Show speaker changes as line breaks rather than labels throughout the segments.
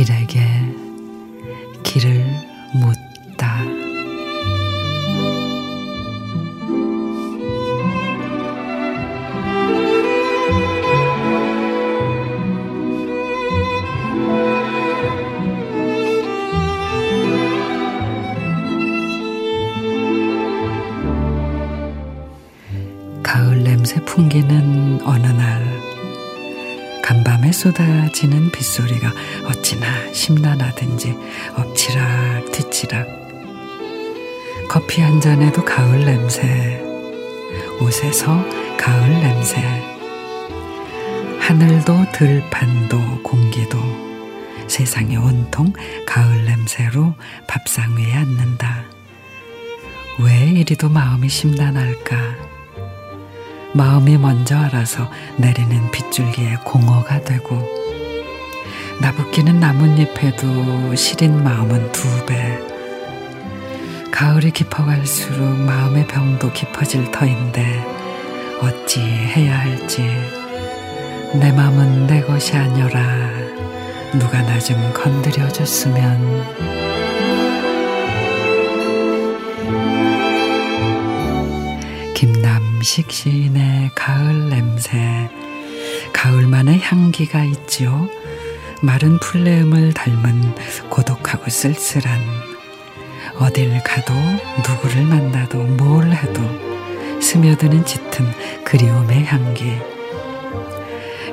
길에게 길을 묻다. 가을 냄새 풍기는 어느 날 간밤에 쏟아지는 빗소리가 어찌나 심란하든지 엎치락 뒤치락 커피 한 잔에도 가을 냄새 옷에서 가을 냄새 하늘도 들판도 공기도 세상이 온통 가을 냄새로 밥상 위에 앉는다. 왜 이리도 마음이 심란할까? 마음이 먼저 알아서 내리는 빗줄기에 공허가 되고 나붓기는 나뭇잎에도 시린 마음은 두 배. 가을이 깊어갈수록 마음의 병도 깊어질 터인데 어찌 해야 할지. 내 마음은 내 것이 아니라. 누가 나 좀 건드려 줬으면 김남식 시인의 가을 냄새. 가을만의 향기가 있지요. 마른 풀내음을 닮은 고독하고 쓸쓸한. 어딜 가도 누구를 만나도 뭘 해도 스며드는 짙은 그리움의 향기.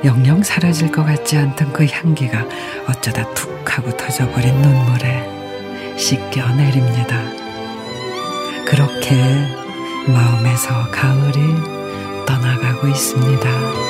영영 사라질 것 같지 않던 그 향기가 어쩌다 툭 하고 터져버린 눈물에 씻겨 내립니다. 그렇게 마음에서 가을이 떠나가고 있습니다.